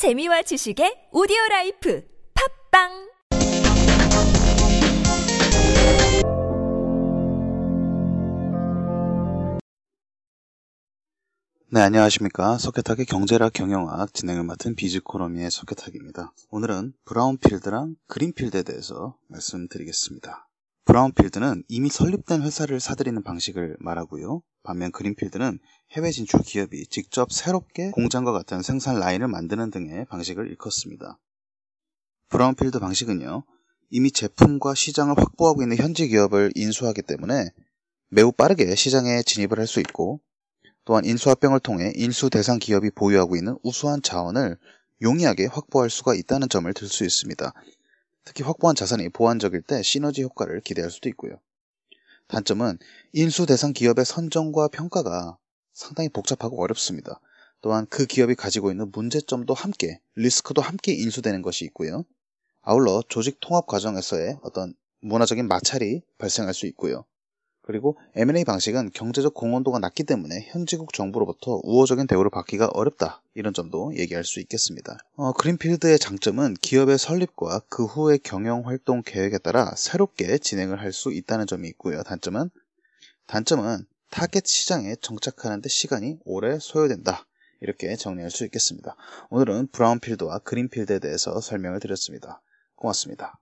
재미와 지식의 오디오 라이프 팟빵 네, 안녕하십니까. 석혜탁의 경제학 경영학 진행을 맡은 비즈코노미의 석혜탁입니다. 오늘은 brownfield랑 greenfield에 대해서 말씀드리겠습니다. brownfield는 이미 설립된 회사를 사들이는 방식을 말하고요. 반면 greenfield는 해외 진출 기업이 직접 새롭게 공장과 같은 생산 라인을 만드는 등의 방식을 일컫습니다. brownfield 방식은요. 이미 제품과 시장을 확보하고 있는 현지 기업을 인수하기 때문에 매우 빠르게 시장에 진입을 할 수 있고 또한 인수합병을 통해 인수 대상 기업이 보유하고 있는 우수한 자원을 용이하게 확보할 수가 있다는 점을 들 수 있습니다. 특히 확보한 자산이 보완적일 때 시너지 효과를 기대할 수도 있고요. 단점은 인수 대상 기업의 선정과 평가가 상당히 복잡하고 어렵습니다. 또한 그 기업이 가지고 있는 문제점도 함께, 리스크도 함께 인수되는 것이 있고요. 아울러 조직 통합 과정에서의 어떤 문화적인 마찰이 발생할 수 있고요. 그리고 M&A 방식은 경제적 공헌도가 낮기 때문에 현지국 정부로부터 우호적인 대우를 받기가 어렵다. 이런 점도 얘기할 수 있겠습니다. 어, 그린필드의 장점은 기업의 설립과 그 후의 경영 활동 계획에 따라 새롭게 진행을 할 수 있다는 점이 있고요. 단점은 단점은 타겟 시장에 정착하는데 시간이 오래 소요된다. 이렇게 정리할 수 있겠습니다. 오늘은 brownfield와 greenfield에 대해서 설명을 드렸습니다. 고맙습니다.